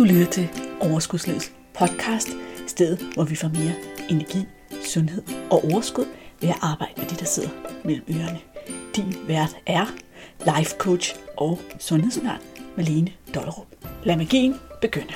Du lytter til Overskudslivets podcast, stedet hvor vi får mere energi, sundhed og overskud ved at arbejde med det, der sidder mellem ørerne. Din vært er life coach og sundhedsundern Malene Dollerup. Lad magien begynde.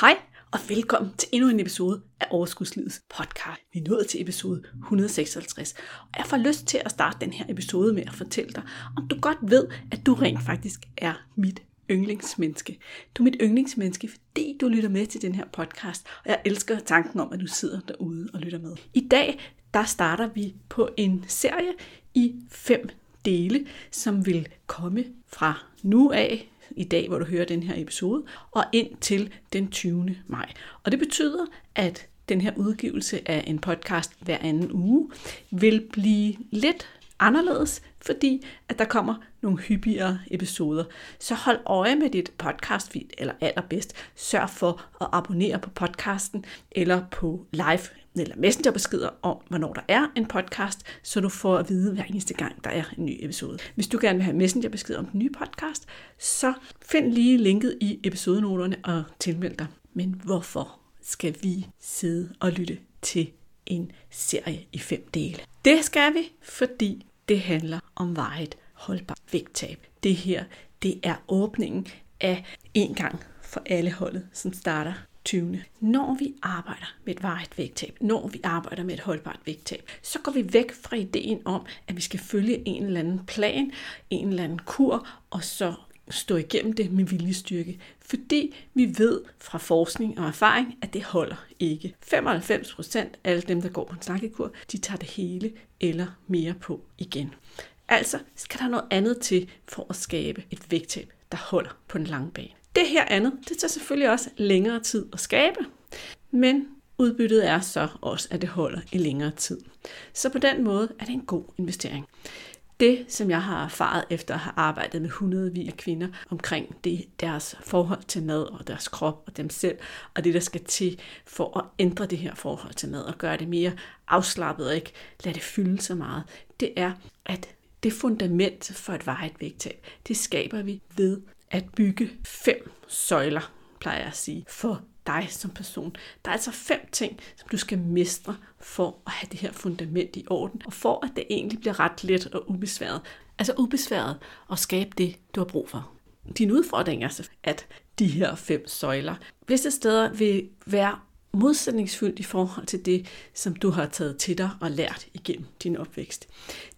Hej og velkommen til endnu en episode af Overskudslivets podcast. Vi er nået til episode 156, og jeg får lyst til at starte den her episode med at fortælle dig, om du godt ved, at du rent faktisk er mit yndlingsmenneske. Du er mit yndlingsmenneske, fordi du lytter med til den her podcast, og jeg elsker tanken om, at du sidder derude og lytter med. I dag, der starter vi på en serie i fem dele, som vil komme fra nu af i dag, hvor du hører den her episode, og ind til den 20. maj. Og det betyder, at den her udgivelse af en podcast hver anden uge vil blive lidt anderledes, fordi at der kommer nogle hyppigere episoder. Så hold øje med dit podcast feed, eller allerbedst, sørg for at abonnere på podcasten, eller på live eller messengerbeskeder om, hvornår der er en podcast, så du får at vide hver eneste gang, der er en ny episode. Hvis du gerne vil have messengerbeskeder om den nye podcast, så find lige linket i episodenoterne og tilmeld dig. Men hvorfor skal vi sidde og lytte til en serie i fem dele? Det skal vi, fordi det handler om vejet holdbar vægttab. Det her, det er åbningen af en gang for alle holdet, som starter 20. Når vi arbejder med et varigt vægttab, når vi arbejder med et holdbart vægttab, så går vi væk fra ideen om, at vi skal følge en eller anden plan, en eller anden kur, og så stå igennem det med viljestyrke. Fordi vi ved fra forskning og erfaring, at det holder ikke. 95% af alle dem, der går på en snakkekur, de tager det hele eller mere på igen. Altså skal der noget andet til for at skabe et vægttab, der holder på den lange bane. Det her andet, det tager selvfølgelig også længere tid at skabe, men udbyttet er så også, at det holder i længere tid. Så på den måde er det en god investering. Det, som jeg har erfaret efter at have arbejdet med hundredvis af kvinder omkring det, deres forhold til mad og deres krop og dem selv, og det, der skal til for at ændre det her forhold til mad og gøre det mere afslappet og ikke lade det fylde så meget, det er, at det fundament for et vejet vægttab, det skaber vi ved at bygge fem søjler, plejer jeg at sige, for dig som person. Der er altså fem ting, som du skal mestre for at have det her fundament i orden, og for at det egentlig bliver ret let og ubesværet. Altså ubesværet at skabe det, du har brug for. Din udfordring er, at de her fem søjler visse steder vil være modsætningsfyldt i forhold til det, som du har taget til dig og lært igennem din opvækst.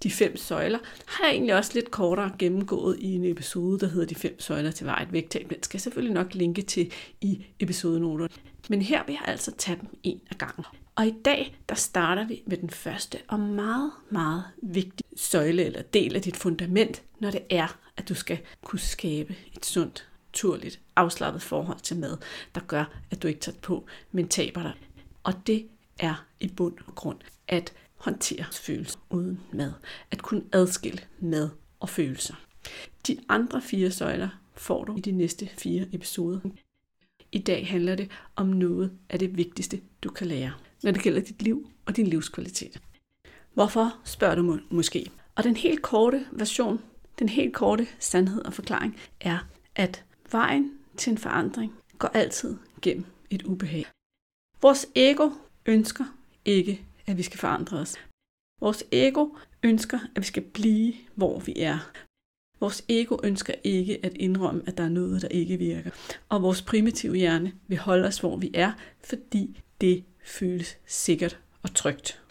De fem søjler har jeg egentlig også lidt kortere gennemgået i en episode, der hedder De fem søjler til vejet vægttab. Den skal jeg selvfølgelig nok linke til i episodenoterne. Men her vil jeg altså tage dem en af gangen. Og i dag, der starter vi med den første og meget, meget vigtige søjle eller del af dit fundament, når det er, at du skal kunne skabe et sundt naturligt afslappet forhold til mad, der gør, at du ikke tager på, men taber dig. Og det er i bund og grund at håndtere følelser uden mad. At kunne adskille mad og følelser. De andre fire søjler får du i de næste fire episoder. I dag handler det om noget af det vigtigste, du kan lære, når det gælder dit liv og din livskvalitet. Hvorfor, spørger du må- måske. Og den helt korte version, den helt korte sandhed og forklaring er, at Vejen til en forandring går altid gennem et ubehag. Vores ego ønsker ikke, at vi skal forandre os. Vores ego ønsker, at vi skal blive, hvor vi er. Vores ego ønsker ikke at indrømme, at der er noget, der ikke virker. Og vores primitive hjerne vil holde os, hvor vi er, fordi det føles sikkert og trygt.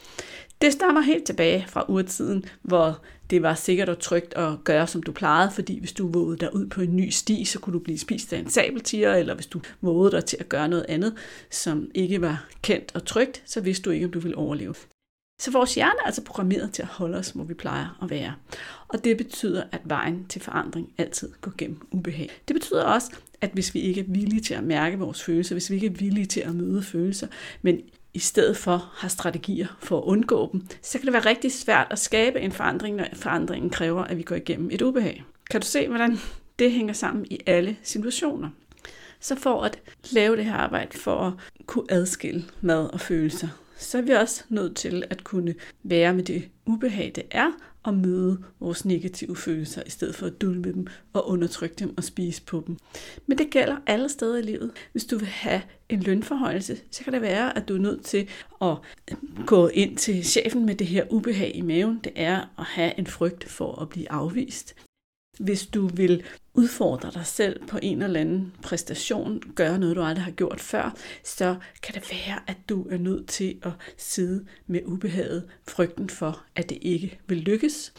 Det stammer helt tilbage fra urtiden, hvor det var sikkert og trygt at gøre, som du plejede, fordi hvis du vågede dig ud på en ny sti, så kunne du blive spist af en sabeltiger, eller hvis du vågede dig til at gøre noget andet, som ikke var kendt og trygt, så vidste du ikke, om du ville overleve. Så vores hjerne er altså programmeret til at holde os, hvor vi plejer at være. Og det betyder, at vejen til forandring altid går gennem ubehag. Det betyder også, at hvis vi ikke er villige til at mærke vores følelser, hvis vi ikke er villige til at møde følelser, men i stedet for har strategier for at undgå dem, så kan det være rigtig svært at skabe en forandring, når forandringen kræver, at vi går igennem et ubehag. Kan du se, hvordan det hænger sammen i alle situationer? Så for at lave det her arbejde for at kunne adskille mad og følelser, så er vi også nødt til at kunne være med det ubehag, det er at møde vores negative følelser, i stedet for at dulme dem og undertrykke dem og spise på dem. Men det gælder alle steder i livet. Hvis du vil have en lønforhøjelse, så kan det være, at du er nødt til at gå ind til chefen med det her ubehag i maven. Det er at have en frygt for at blive afvist. Hvis du vil udfordre dig selv på en eller anden præstation, gøre noget, du aldrig har gjort før, så kan det være, at du er nødt til at sidde med ubehaget, frygten for, at det ikke vil lykkes.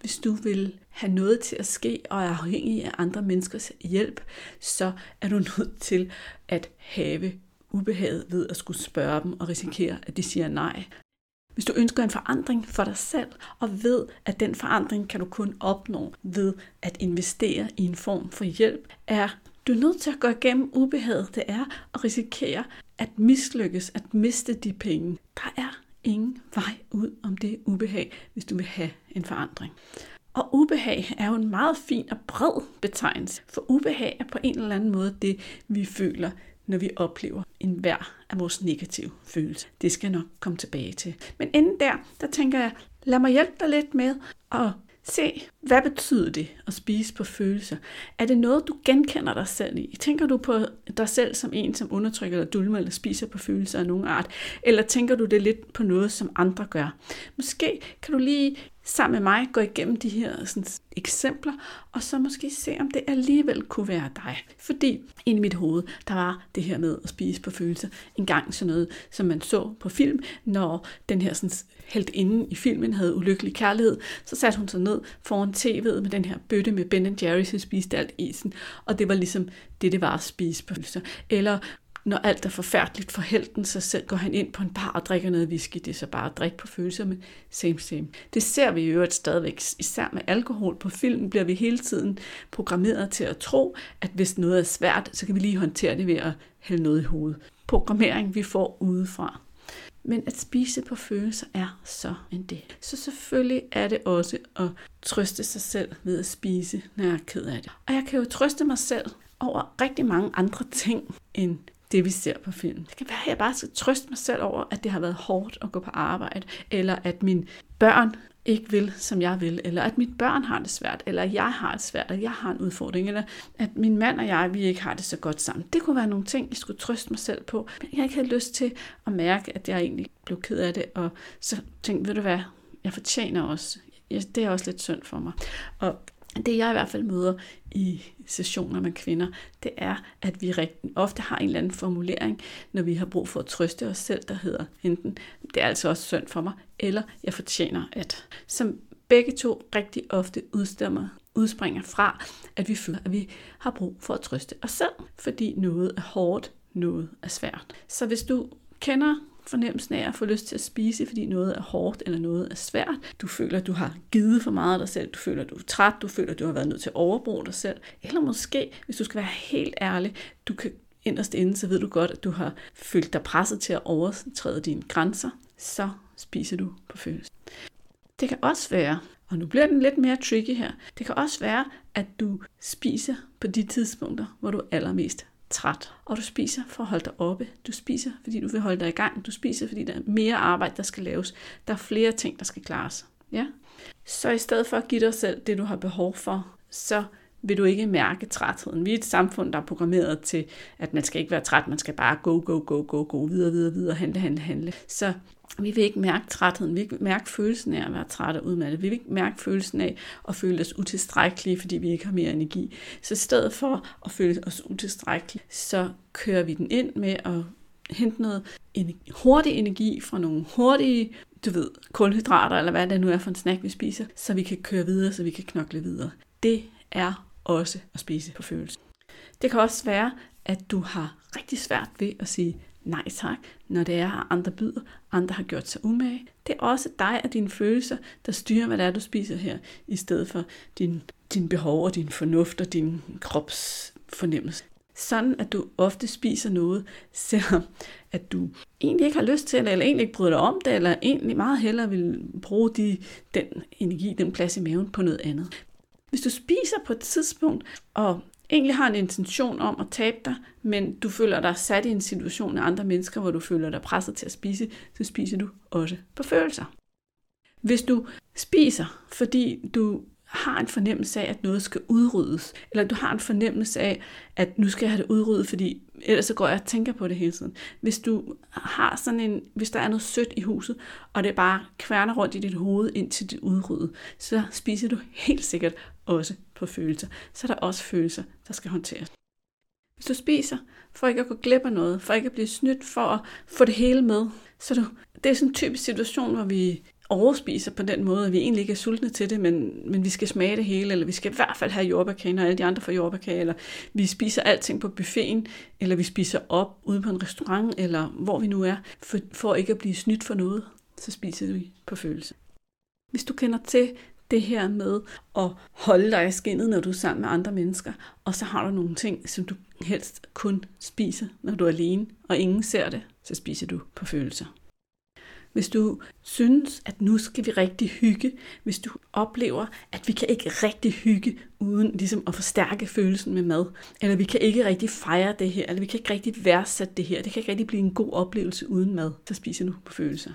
Hvis du vil have noget til at ske og er afhængig af andre menneskers hjælp, så er du nødt til at have ubehaget ved at skulle spørge dem og risikere, at de siger nej. Hvis du ønsker en forandring for dig selv, og ved, at den forandring kan du kun opnå ved at investere i en form for hjælp, er du nødt til at gå igennem ubehaget. Det er at risikere at mislykkes, at miste de penge. Der er ingen vej ud om det ubehag, hvis du vil have en forandring. Og ubehag er jo en meget fin og bred betegnelse, for ubehag er på en eller anden måde det, vi føler når vi oplever en hver af vores negative følelser. Det skal jeg nok komme tilbage til. Men inden der, der tænker jeg, lad mig hjælpe dig lidt med at se, hvad betyder det at spise på følelser? Er det noget, du genkender dig selv i? Tænker du på dig selv som en, som undertrykker eller dulmer eller spiser på følelser af nogen art? Eller tænker du det lidt på noget, som andre gør? Måske kan du lige sammen med mig gå igennem de her sådan, eksempler, og så måske se, om det alligevel kunne være dig. Fordi ind i mit hoved, der var det her med at spise på følelser. En gang sådan noget, som man så på film, når den her sådan, helt inde i filmen havde ulykkelig kærlighed, så satte hun sig ned foran tv'et med den her bøtte med Ben Jerry's, og spiste alt isen, og det var ligesom det, det var at spise på følelser. Eller når alt er forfærdeligt for helten, så selv går han ind på en bar og drikker noget whisky. Det er så bare at drikke på følelser, men same same. Det ser vi i øvrigt stadigvæk. Især med alkohol på film bliver vi hele tiden programmeret til at tro, at hvis noget er svært, så kan vi lige håndtere det ved at hælde noget i hovedet. Programmering, vi får udefra. Men at spise på følelser er så en del. Så selvfølgelig er det også at trøste sig selv ved at spise, når jeg er ked af det. Og jeg kan jo trøste mig selv over rigtig mange andre ting end det, vi ser på film. Det kan være, at jeg bare skal trøste mig selv over, at det har været hårdt at gå på arbejde, eller at mine børn ikke vil, som jeg vil, eller at mit børn har det svært, eller jeg har det svært, eller jeg har en udfordring, eller at min mand og jeg, vi ikke har det så godt sammen. Det kunne være nogle ting, jeg skulle trøste mig selv på, men jeg ikke havde lyst til at mærke, at jeg egentlig blev ked af det, og så tænkte, ved du hvad, jeg fortjener også, det er også lidt synd for mig. Og det jeg i hvert fald møder i sessioner med kvinder, det er, at vi rigtig ofte har en eller anden formulering, når vi har brug for at trøste os selv, der hedder enten, det er altså også synd for mig, eller jeg fortjener at. Som begge to rigtig ofte udstemmer, udspringer fra, at vi føler, at vi har brug for at trøste os selv, fordi noget er hårdt, noget er svært. Så hvis du kender fornemmelsen af at få lyst til at spise, fordi noget er hårdt eller noget er svært. Du føler, at du har givet for meget af dig selv. Du føler, at du er træt. Du føler, at du har været nødt til at overbruge dig selv. Eller måske, hvis du skal være helt ærlig, du kan inderst inde, så ved du godt, at du har følt dig presset til at overtræde dine grænser. Så spiser du på følelsen. Det kan også være, og nu bliver den lidt mere tricky her, det kan også være, at du spiser på de tidspunkter, hvor du er allermest træt, og du spiser for at holde dig oppe. Du spiser, fordi du vil holde dig i gang. Du spiser, fordi der er mere arbejde, der skal laves. Der er flere ting, der skal klares. Ja? Så i stedet for at give dig selv det, du har behov for, så vil du ikke mærke trætheden. Vi er et samfund, der er programmeret til, at man skal ikke være træt, man skal bare go, go, go, go, go, videre, videre, videre, handle, handle, handle. Så vi vil ikke mærke trætheden, vi vil ikke mærke følelsen af at være træt og udmattet. Vi vil ikke mærke følelsen af at føle os utilstrækkelige, fordi vi ikke har mere energi. Så i stedet for at føle os utilstrækkelige, så kører vi den ind med at hente noget energi, hurtig energi fra nogle hurtige, du ved, kulhydrater, eller hvad det nu er for en snack, vi spiser, så vi kan køre videre, så vi kan knokle videre. Det er også at spise på følelse. Det kan også være, at du har rigtig svært ved at sige nej tak, når det er, at andre byder, andre har gjort sig umage. Det er også dig og dine følelser, der styrer, hvad det er, du spiser her, i stedet for din, din behov og din fornuft og din krops fornemmelse. Sådan at du ofte spiser noget, selvom at du egentlig ikke har lyst til det, eller egentlig ikke bryder dig om det, eller egentlig meget hellere vil bruge de, den energi, den plads i maven på noget andet. Hvis du spiser på et tidspunkt, og egentlig har en intention om at tabe dig, men du føler dig sat i en situation af andre mennesker, hvor du føler dig presset til at spise, så spiser du også på følelser. Hvis du spiser, fordi du har en fornemmelse af, at noget skal udryddes, eller du har en fornemmelse af, at nu skal jeg have det udryddet, fordi ellers så går jeg og tænker på det hele tiden. Hvis du har sådan en, hvis der er noget sødt i huset, og det bare kværner rundt i dit hoved indtil det udryddet, så spiser du helt sikkert også på følelser. Så er der også følelser, der skal håndteres. Hvis du spiser for ikke at gå glip af noget, for ikke at blive snydt, for at få det hele med, så du, det er sådan en typisk situation, hvor vi overspiser på den måde, at vi egentlig ikke er sultne til det, men, men vi skal smage det hele, eller vi skal i hvert fald have jordbærkage, når alle de andre får jordbærkage, eller vi spiser alting på buffeten, eller vi spiser op ude på en restaurant, eller hvor vi nu er, for, for ikke at blive snydt for noget, så spiser vi på følelse. Hvis du kender til det her med at holde dig i skinnet, når du er sammen med andre mennesker, og så har du nogle ting, som du helst kun spiser, når du er alene, og ingen ser det, så spiser du på følelser. Hvis du synes, at nu skal vi rigtig hygge, hvis du oplever, at vi kan ikke rigtig hygge uden ligesom at forstærke følelsen med mad, eller vi kan ikke rigtig fejre det her, eller vi kan ikke rigtig værdsætte det her, det kan ikke rigtig blive en god oplevelse uden mad, så spiser du på følelser.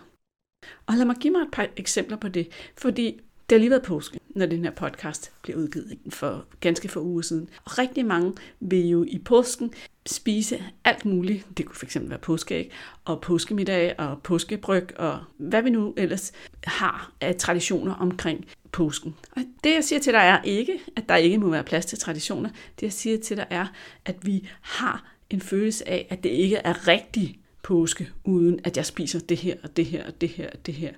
Og lad mig give mig et par eksempler på det, fordi det har lige været påske, når den her podcast bliver udgivet for ganske få uger siden. Og rigtig mange vil jo i påsken spise alt muligt. Det kunne fx være påskeæg og påskemiddag og påskebryg og hvad vi nu ellers har af traditioner omkring påsken. Og det jeg siger til dig er ikke, at der ikke må være plads til traditioner. Det jeg siger til dig er, at vi har en følelse af, at det ikke er rigtigt påske, uden at jeg spiser det her og det her og det her og det her.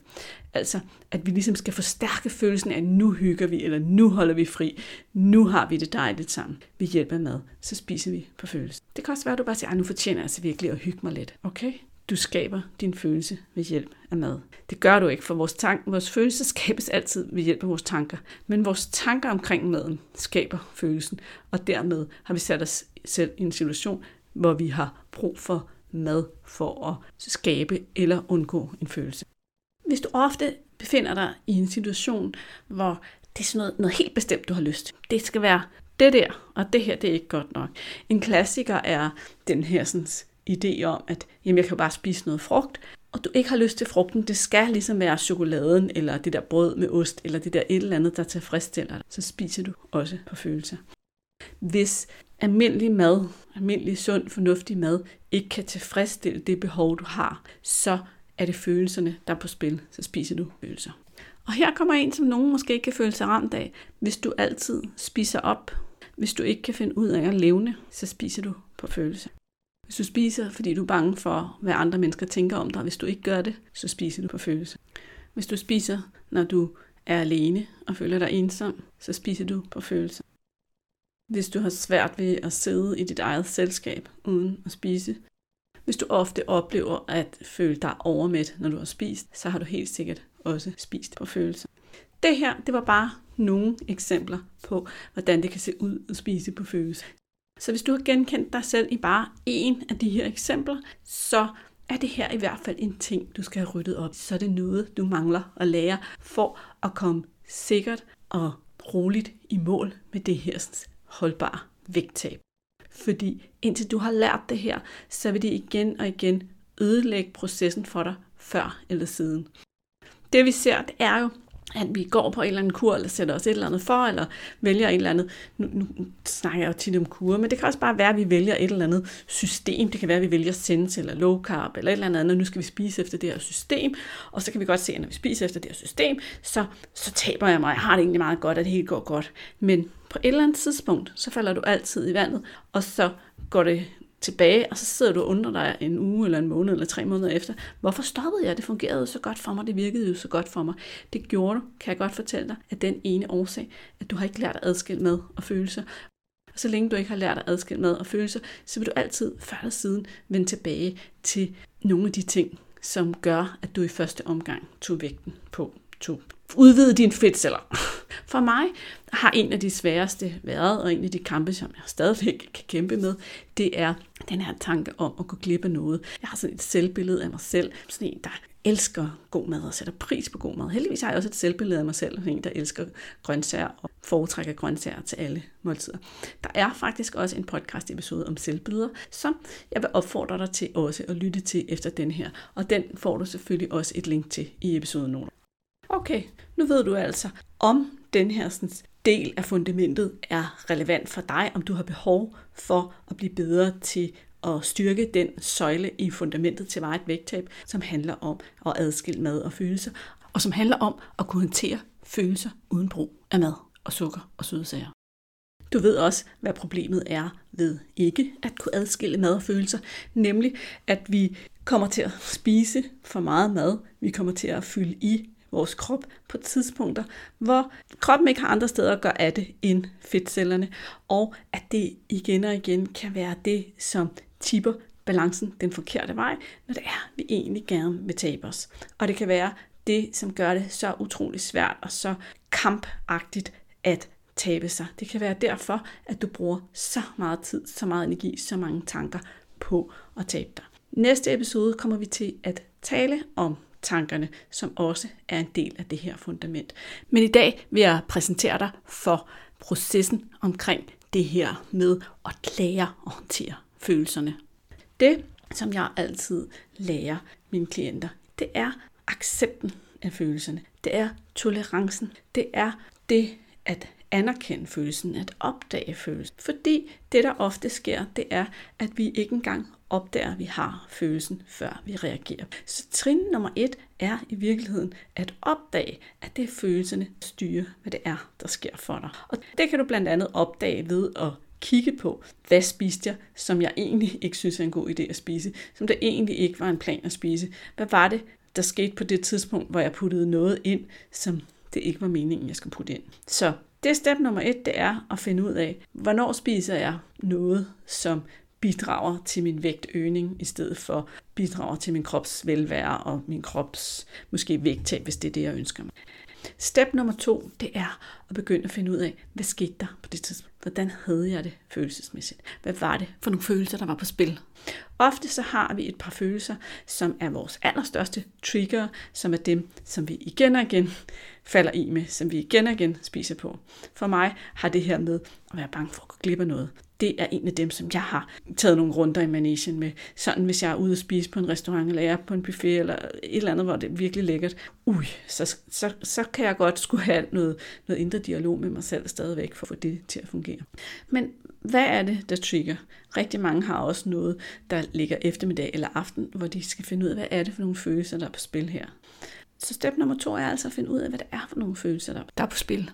Altså, at vi ligesom skal forstærke følelsen af, at nu hygger vi, eller nu holder vi fri, nu har vi det dejligt sammen. Vi hjælper mad, så spiser vi på følelsen. Det kan også være, at du bare siger, nu fortjener jeg altså virkelig at hygge mig lidt. Okay? Du skaber din følelse ved hjælp af mad. Det gør du ikke, for vores, tank, vores følelse skabes altid ved hjælp af vores tanker. Men vores tanker omkring maden skaber følelsen, og dermed har vi sat os selv i en situation, hvor vi har brug for mad for at skabe eller undgå en følelse. Hvis du ofte befinder dig i en situation, hvor det er sådan noget, noget helt bestemt, du har lyst til. Det skal være det der, og det her, det er ikke godt nok. En klassiker er den her sådan, idé om, at jamen, jeg kan bare spise noget frugt, og du ikke har lyst til frugten, det skal ligesom være chokoladen, eller det der brød med ost, eller det der et eller andet, der tilfredsstiller dig, så spiser du også på følelser. Hvis almindelig mad, almindelig sund, fornuftig mad, ikke kan tilfredsstille det behov, du har, så er det følelserne, der er på spil. Så spiser du følelser. Og her kommer en, som nogen måske ikke kan føle sig ramt af. Hvis du altid spiser op, hvis du ikke kan finde ud af at levne, så spiser du på følelser. Hvis du spiser, fordi du er bange for, hvad andre mennesker tænker om dig, hvis du ikke gør det, så spiser du på følelser. Hvis du spiser, når du er alene og føler dig ensom, så spiser du på følelser. Hvis du har svært ved at sidde i dit eget selskab uden at spise, hvis du ofte oplever at føle dig overmæt, når du har spist, så har du helt sikkert også spist på følelser. Det her, det var bare nogle eksempler på, hvordan det kan se ud at spise på følelser. Så hvis du har genkendt dig selv i bare en af de her eksempler, så er det her i hvert fald en ting, du skal have ryddet op. Så er det noget, du mangler at lære for at komme sikkert og roligt i mål med det her holdbar vægttab. Fordi indtil du har lært det her, så vil det igen og igen ødelægge processen for dig før eller siden. Det vi ser, det er jo, at vi går på en eller anden kur, eller sætter os et eller andet for, eller vælger et eller andet, nu, nu snakker jeg jo tit om kur, men det kan også bare være, at vi vælger et eller andet system. Det kan være, at vi vælger sense eller low carb, eller et eller andet, og nu skal vi spise efter det her system, og så kan vi godt se, at når vi spiser efter det her system, så, så taber jeg mig. Jeg har det egentlig meget godt, at det hele går godt. Men på et eller andet tidspunkt, så falder du altid i vandet, og så går det tilbage, og så sidder du og undrer dig en uge, eller en måned, eller tre måneder efter. Hvorfor stoppede jeg? Det fungerede jo så godt for mig, det virkede jo så godt for mig. Det gjorde du, kan jeg godt fortælle dig, at den ene årsag, at du har ikke lært at adskille med og følelser. Og så længe du ikke har lært at adskille med og følelser, så vil du altid før eller siden vende tilbage til nogle af de ting, som gør, at du i første omgang tog vægten på tog Udvide dine fedtceller. For mig har en af de sværeste været, og en af de kampe, som jeg stadigvæk kan kæmpe med, det er den her tanke om at gå glip af noget. Jeg har sådan et selvbillede af mig selv, sådan en, der elsker god mad og sætter pris på god mad. Heldigvis har jeg også et selvbillede af mig selv, en, der elsker grøntsager og foretrækker grøntsager til alle måltider. Der er faktisk også en podcast episode om selvbilleder, som jeg vil opfordre dig til også at lytte til efter den her. Og den får du selvfølgelig også et link til i episoden Okay, nu ved du altså, om den her sådan, del af fundamentet er relevant for dig, om du har behov for at blive bedre til at styrke den søjle i fundamentet til vejet vægttab, som handler om at adskille mad og følelser, og som handler om at kunne håndtere følelser uden brug af mad og sukker og søde sager. Du ved også, hvad problemet er ved ikke at kunne adskille mad og følelser, nemlig at vi kommer til at spise for meget mad, vi kommer til at fylde i vores krop på tidspunkter, hvor kroppen ikke har andre steder at gøre af det end fedtcellerne, og at det igen og igen kan være det, som tipper balancen den forkerte vej, når det er, vi egentlig gerne vil tabe os. Og det kan være det, som gør det så utrolig svært og så kampagtigt at tabe sig. Det kan være derfor, at du bruger så meget tid, så meget energi, så mange tanker på at tabe dig. Næste episode kommer vi til at tale om tankerne, som også er en del af det her fundament. Men i dag vil jeg præsentere dig for processen omkring det her med at lære at håndtere følelserne. Det, som jeg altid lærer mine klienter, det er accepten af følelserne. Det er tolerancen. Det er det at anerkende følelsen, at opdage følelsen. Fordi det, der ofte sker, det er, at vi ikke engang opdager, at vi har følelsen, før vi reagerer. Så trin nummer et er i virkeligheden at opdage, at det er følelserne, der styrer, hvad det er, der sker for dig. Og det kan du blandt andet opdage ved at kigge på, hvad spiste jeg, som jeg egentlig ikke synes er en god idé at spise, som det egentlig ikke var en plan at spise. Hvad var det, der skete på det tidspunkt, hvor jeg puttede noget ind, som det ikke var meningen, jeg skulle putte ind. Så det er step nummer et, det er at finde ud af, hvornår spiser jeg noget, som bidrager til min vægtøgning, i stedet for bidrager til min krops velvære og min krops måske vægttab, hvis det er det, jeg ønsker mig. Step nummer to, det er at begynde at finde ud af, hvad skete der på det tidspunkt? Hvordan havde jeg det følelsesmæssigt? Hvad var det for nogle følelser, der var på spil? Ofte så har vi et par følelser, som er vores allerstørste trigger, som er dem, som vi igen og igen falder i med, som vi igen og igen spiser på. For mig har det her med at være bange for at gå glip af noget, det er en af dem, som jeg har taget nogle runder i managen med. Sådan hvis jeg er ude at spise på en restaurant, eller jeg er på en buffet, eller et eller andet, hvor det er virkelig lækkert, ui, så, så, så kan jeg godt skulle have noget, noget indre dialog med mig selv stadigvæk, for at få det til at fungere. Men hvad er det, der trigger? Rigtig mange har også noget, der ligger eftermiddag eller aften, hvor de skal finde ud af, hvad er det for nogle følelser, der er på spil her. Så step nummer to er altså at finde ud af, hvad det er for nogle følelser, der er på spil.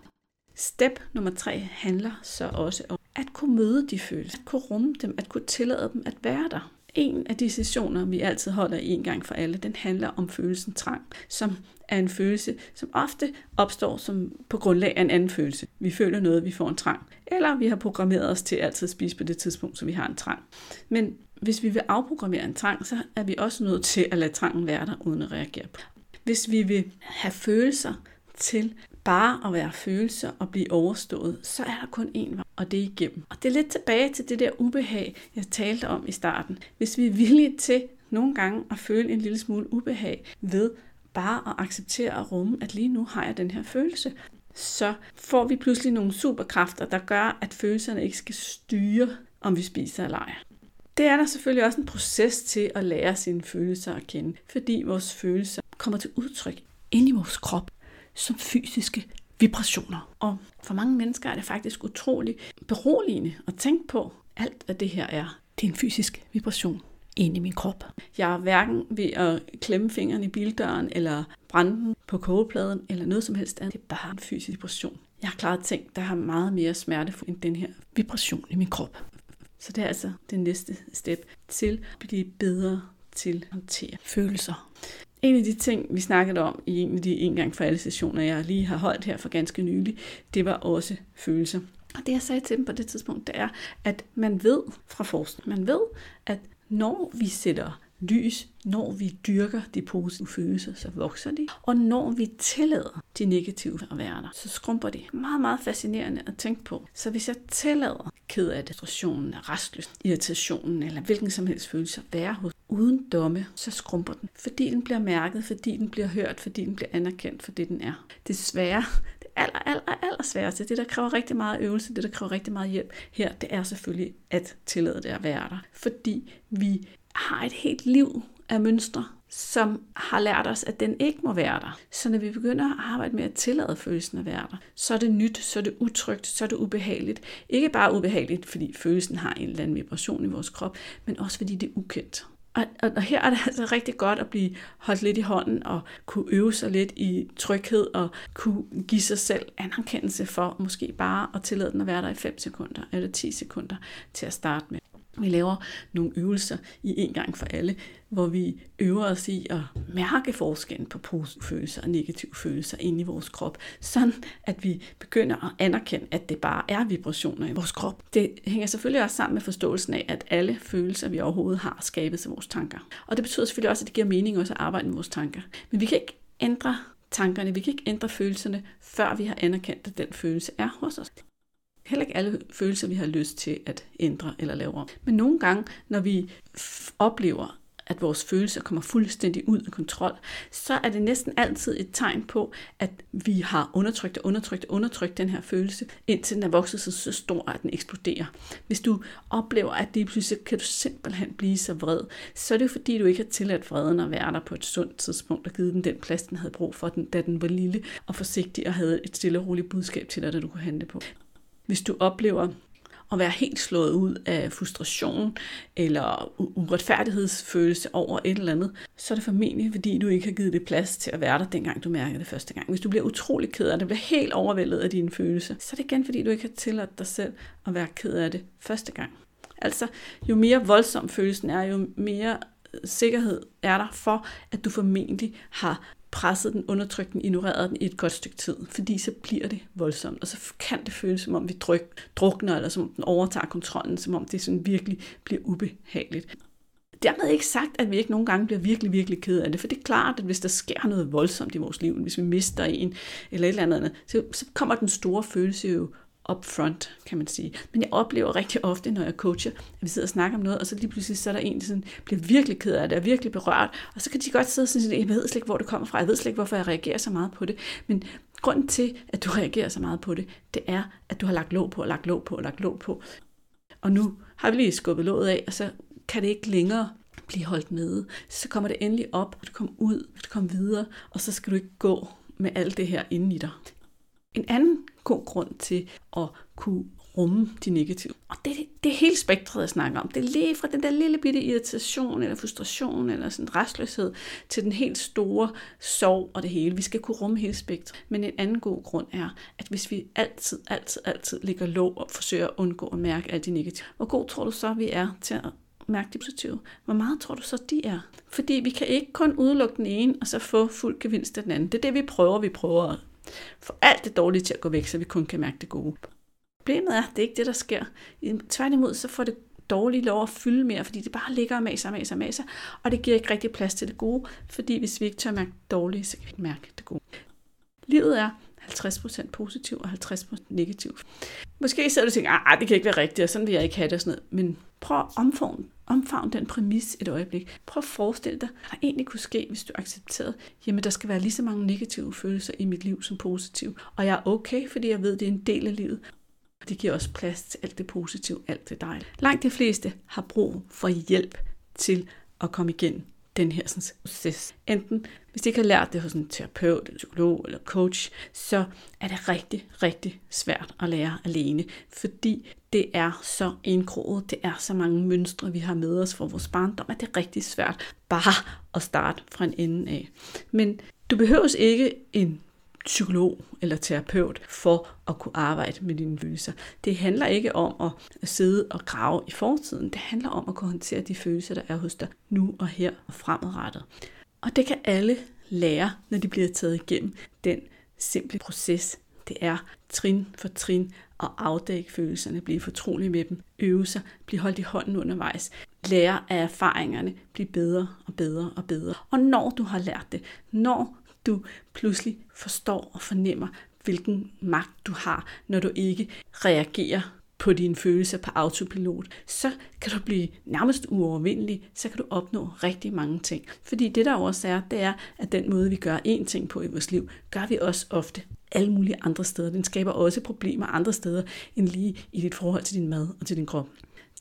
Step nummer tre handler så også om at kunne møde de følelser, at kunne rumme dem, at kunne tillade dem at være der. En af de sessioner, vi altid holder en gang for alle, den handler om følelsen trang, som er en følelse, som ofte opstår som på grundlag af en anden følelse. Vi føler noget, vi får en trang. Eller vi har programmeret os til altid at spise på det tidspunkt, så vi har en trang. Men hvis vi vil afprogrammere en trang, så er vi også nødt til at lade trangen være der, uden at reagere på. Hvis vi vil have følelser til bare at være følelser og blive overstået, så er der kun én vej, og det er igennem. Og det er lidt tilbage til det der ubehag, jeg talte om i starten. Hvis vi er villige til nogle gange at føle en lille smule ubehag ved bare at acceptere og rumme, at lige nu har jeg den her følelse, så får vi pludselig nogle superkræfter, der gør, at følelserne ikke skal styre, om vi spiser eller ej. Det er der selvfølgelig også en proces til at lære sine følelser at kende, fordi vores følelser kommer til udtryk ind i vores krop som fysiske vibrationer. Og for mange mennesker er det faktisk utrolig beroligende at tænke på, alt hvad det her er. Det er en fysisk vibration ind i min krop. Jeg er hverken ved at klemme fingrene i bildøren, eller brænde den på kogepladen, eller noget som helst andet. Det er bare en fysisk vibration. Jeg har klaret ting, der har meget mere smerte end den her vibration i min krop. Så det er altså det næste step til at blive bedre til at håndtere følelser. En af de ting, vi snakkede om i en af de en gang for alle sessioner, jeg lige har holdt her for ganske nylig, det var også følelser. Og det jeg sagde til dem på det tidspunkt, det er, at man ved fra forskning, man ved, at når vi sætter lys, når vi dyrker de positive følelser, så vokser de. Og når vi tillader de negative at være der, så skrumper de. Meget, meget fascinerende at tænke på. Så hvis jeg tillader ked af frustrationen, restløs, irritationen eller hvilken som helst følelse at være hos, uden domme, så skrumper den. Fordi den bliver mærket, fordi den bliver hørt, fordi den bliver anerkendt for det, den er. Desværre, det aller, aller, aller sværeste, det der kræver rigtig meget øvelse, det der kræver rigtig meget hjælp her, det er selvfølgelig at tillade det at være der. Fordi vi har et helt liv af mønstre, som har lært os, at den ikke må være der. Så når vi begynder at arbejde med at tillade følelsen at være der, så er det nyt, så er det utrygt, så er det ubehageligt. Ikke bare ubehageligt, fordi følelsen har en eller anden vibration i vores krop, men også fordi det er ukendt. Og, og, og her er det altså rigtig godt at blive holdt lidt i hånden og kunne øve sig lidt i tryghed og kunne give sig selv anerkendelse for måske bare at tillade den at være der i 5 sekunder eller 10 sekunder til at starte med. Vi laver nogle øvelser i en gang for alle, hvor vi øver os i at mærke forskellen på positive følelser og negative følelser inde i vores krop, sådan at vi begynder at anerkende, at det bare er vibrationer i vores krop. Det hænger selvfølgelig også sammen med forståelsen af, at alle følelser, vi overhovedet har, skabes af vores tanker. Og det betyder selvfølgelig også, at det giver mening også at arbejde med vores tanker. Men vi kan ikke ændre tankerne, vi kan ikke ændre følelserne, før vi har anerkendt, at den følelse er hos os. Heller ikke alle følelser, vi har lyst til at ændre eller lave om. Men nogle gange, når vi oplever, at vores følelser kommer fuldstændig ud af kontrol, så er det næsten altid et tegn på, at vi har undertrykt og undertrykt og undertrykt den her følelse, indtil den er vokset sig så stor, at den eksploderer. Hvis du oplever, at det pludselig kan du simpelthen blive så vred, så er det jo fordi, du ikke har tilladt vreden at være der på et sundt tidspunkt og givet den den plads, den havde brug for, da den var lille og forsigtig og havde et stille og roligt budskab til dig, der du kunne handle på. Hvis du oplever at være helt slået ud af frustration eller uretfærdighedsfølelse over et eller andet, så er det formentlig, fordi du ikke har givet det plads til at være der, dengang du mærker det første gang. Hvis du bliver utrolig ked af det, bliver helt overvældet af dine følelser, så er det igen, fordi du ikke har tilladt dig selv at være ked af det første gang. Altså, jo mere voldsom følelsen er, jo mere øh, sikkerhed er der for, at du formentlig har presset den, undertrykt den, ignoreret den i et godt stykke tid, fordi så bliver det voldsomt, og så kan det føles som om vi dryk, drukner, eller som om den overtager kontrollen, som om det sådan virkelig bliver ubehageligt. Dermed ikke sagt, at vi ikke nogle gange bliver virkelig, virkelig ked af det, for det er klart, at hvis der sker noget voldsomt i vores liv, hvis vi mister en eller et eller andet, så, så kommer den store følelse jo upfront, kan man sige. Men jeg oplever rigtig ofte, når jeg coacher, at vi sidder og snakker om noget, og så lige pludselig så er der en, der sådan bliver virkelig ked af det, er virkelig berørt, og så kan de godt sidde og sige, jeg ved slet ikke, hvor det kommer fra, jeg ved slet ikke, hvorfor jeg reagerer så meget på det. Men grunden til, at du reagerer så meget på det, det er, at du har lagt låg på, og lagt låg på, og lagt låg på. Og nu har vi lige skubbet låget af, og så kan det ikke længere blive holdt nede. Så kommer det endelig op, og det kommer ud, og det kommer videre, og så skal du ikke gå med alt det her inde i dig. En anden god grund til at kunne rumme de negative. Og det, det er hele spektret, jeg snakker om. Det er lige fra den der lille bitte irritation, eller frustration, eller sådan restløshed, til den helt store sorg og det hele. Vi skal kunne rumme hele spektret. Men en anden god grund er, at hvis vi altid, altid, altid ligger låg og forsøger at undgå at mærke alle de negative, hvor god tror du så, vi er til at mærke de positive? Hvor meget tror du så, de er? Fordi vi kan ikke kun udelukke den ene, og så få fuld gevinst af den anden. Det er det, vi prøver. Vi prøver at for alt det dårlige til at gå væk, så vi kun kan mærke det gode. Problemet er, at det er ikke det, der sker. Tværtimod, så får det dårlige lov at fylde mere, fordi det bare ligger og maser og maser og maser, og det giver ikke rigtig plads til det gode, fordi hvis vi ikke tør mærke det dårlige, så kan vi ikke mærke det gode. Livet er 50% positiv og 50% negativ. Måske så du tænker, ah, ah, det kan ikke være rigtigt, og sådan vil jeg ikke have det og sådan noget. Men prøv at omfavne, omfavne den præmis et øjeblik. Prøv at forestille dig, hvad der egentlig kunne ske, hvis du accepterede, jamen der skal være lige så mange negative følelser i mit liv som positive. Og jeg er okay, fordi jeg ved, det er en del af livet. Og det giver også plads til alt det positive, alt det dejlige. Langt de fleste har brug for hjælp til at komme igennem den her sådan, proces. Enten, hvis de ikke har lært det hos en terapeut, en psykolog eller coach, så er det rigtig, rigtig svært at lære alene, fordi det er så indgroet, det er så mange mønstre, vi har med os fra vores barndom, at det er rigtig svært bare at starte fra en ende af. Men du behøver ikke en psykolog eller terapeut for at kunne arbejde med dine følelser. Det handler ikke om at sidde og grave i fortiden. Det handler om at kunne håndtere de følelser, der er hos dig nu og her og fremadrettet. Og det kan alle lære, når de bliver taget igennem den simple proces. Det er trin for trin at afdække følelserne, blive fortrolig med dem, øve sig, blive holdt i hånden undervejs, lære af erfaringerne, blive bedre og bedre og bedre. Og når du har lært det, når du pludselig forstår og fornemmer, hvilken magt du har, når du ikke reagerer på dine følelser på autopilot, så kan du blive nærmest uovervindelig, så kan du opnå rigtig mange ting. Fordi det der også er, det er, at den måde vi gør én ting på i vores liv, gør vi også ofte alle mulige andre steder. Den skaber også problemer andre steder end lige i dit forhold til din mad og til din krop.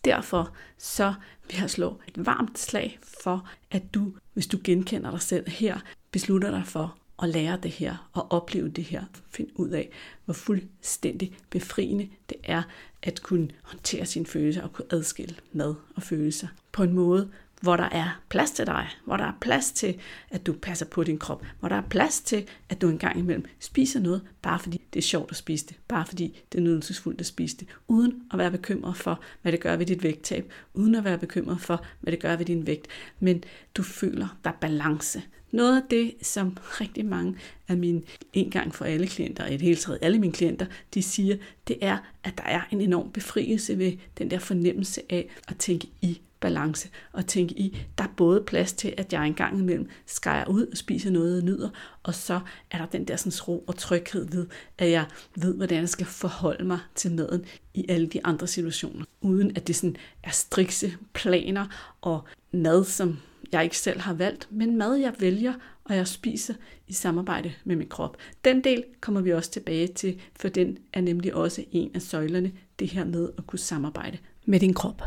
Derfor så vil jeg slå et varmt slag for, at du, hvis du genkender dig selv her, beslutter dig for at lære det her og opleve det her. Find ud af, hvor fuldstændig befriende det er at kunne håndtere sine følelser og kunne adskille mad og følelser på en måde, hvor der er plads til dig, hvor der er plads til, at du passer på din krop, hvor der er plads til, at du engang imellem spiser noget, bare fordi det er sjovt at spise det, bare fordi det er nydelsesfuldt at spise det, uden at være bekymret for, hvad det gør ved dit vægttab, uden at være bekymret for, hvad det gør ved din vægt, men du føler, der er balance. Noget af det, som rigtig mange af mine en gang for alle klienter, og i det hele taget alle mine klienter, de siger, det er, at der er en enorm befrielse ved den der fornemmelse af at tænke i balance og tænke i, der er både plads til, at jeg engang imellem skærer ud og spiser noget, jeg nyder, og så er der den der sådan ro og tryghed ved, at jeg ved, hvordan jeg skal forholde mig til maden i alle de andre situationer, uden at det sådan er strikse planer og mad, som jeg ikke selv har valgt, men mad, jeg vælger, og jeg spiser i samarbejde med min krop. Den del kommer vi også tilbage til, for den er nemlig også en af søjlerne, det her med at kunne samarbejde med din krop.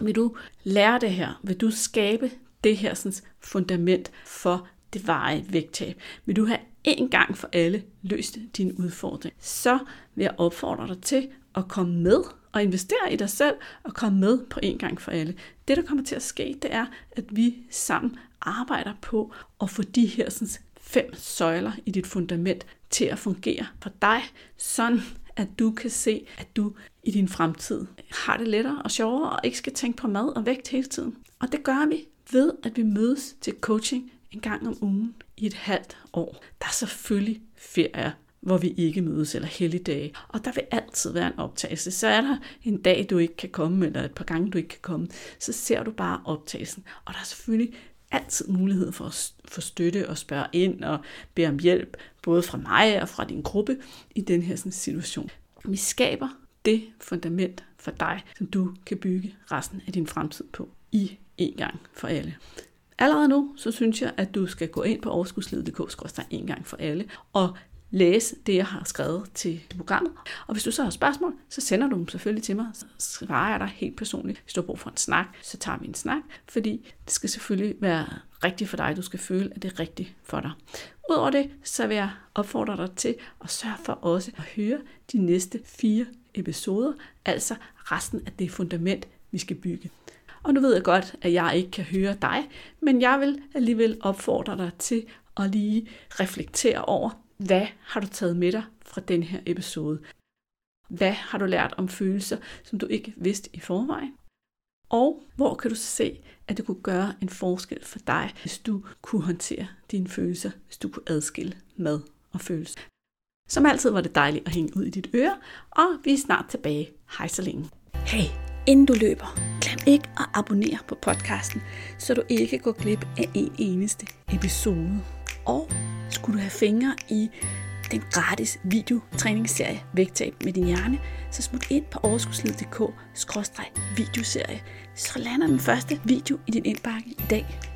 Vil du lære det her? Vil du skabe det her sådan, fundament for det varige vægttab? Vil du have en gang for alle løst din udfordring? Så vil jeg opfordre dig til at komme med og investere i dig selv og komme med på en gang for alle. Det, der kommer til at ske, det er, at vi sammen arbejder på at få de her sådan, fem søjler i dit fundament til at fungere for dig, sådan at du kan se, at du i din fremtid har det lettere og sjovere og ikke skal tænke på mad og vægt hele tiden. Og det gør vi ved, at vi mødes til coaching en gang om ugen i et halvt år. Der er selvfølgelig ferier, hvor vi ikke mødes, eller helligdage. Og der vil altid være en optagelse. Så er der en dag, du ikke kan komme, eller et par gange, du ikke kan komme, så ser du bare optagelsen. Og der er selvfølgelig altid mulighed for at få støtte og spørge ind og bede om hjælp, både fra mig og fra din gruppe i den her sådan, situation. Vi skaber det fundament for dig, som du kan bygge resten af din fremtid på i en gang for alle. Allerede nu, så synes jeg, at du skal gå ind på overskudslivet.dk en gang for alle og læse det, jeg har skrevet til programmet. Og hvis du så har spørgsmål, så sender du dem selvfølgelig til mig. Så svarer jeg dig helt personligt. Hvis du har brug for en snak, så tager vi en snak, fordi det skal selvfølgelig være rigtigt for dig. Du skal føle, at det er rigtigt for dig. Udover det, så vil jeg opfordre dig til at sørge for også at høre de næste fire episoder, altså resten af det fundament, vi skal bygge. Og nu ved jeg godt, at jeg ikke kan høre dig, men jeg vil alligevel opfordre dig til at lige reflektere over, hvad har du taget med dig fra den her episode? Hvad har du lært om følelser, som du ikke vidste i forvejen? Og hvor kan du se, at det kunne gøre en forskel for dig, hvis du kunne håndtere dine følelser, hvis du kunne adskille mad og følelser. Som altid var det dejligt at hænge ud i dit øre, og vi er snart tilbage. Hej så længe. Hey, inden du løber, glem ikke at abonnere på podcasten, så du ikke går glip af en eneste episode. Og skulle du have fingre i den gratis videotræningsserie Vægtab med din hjerne, så smut ind på overskudslid.dk videoserie, så lander den første video i din indbakke i dag.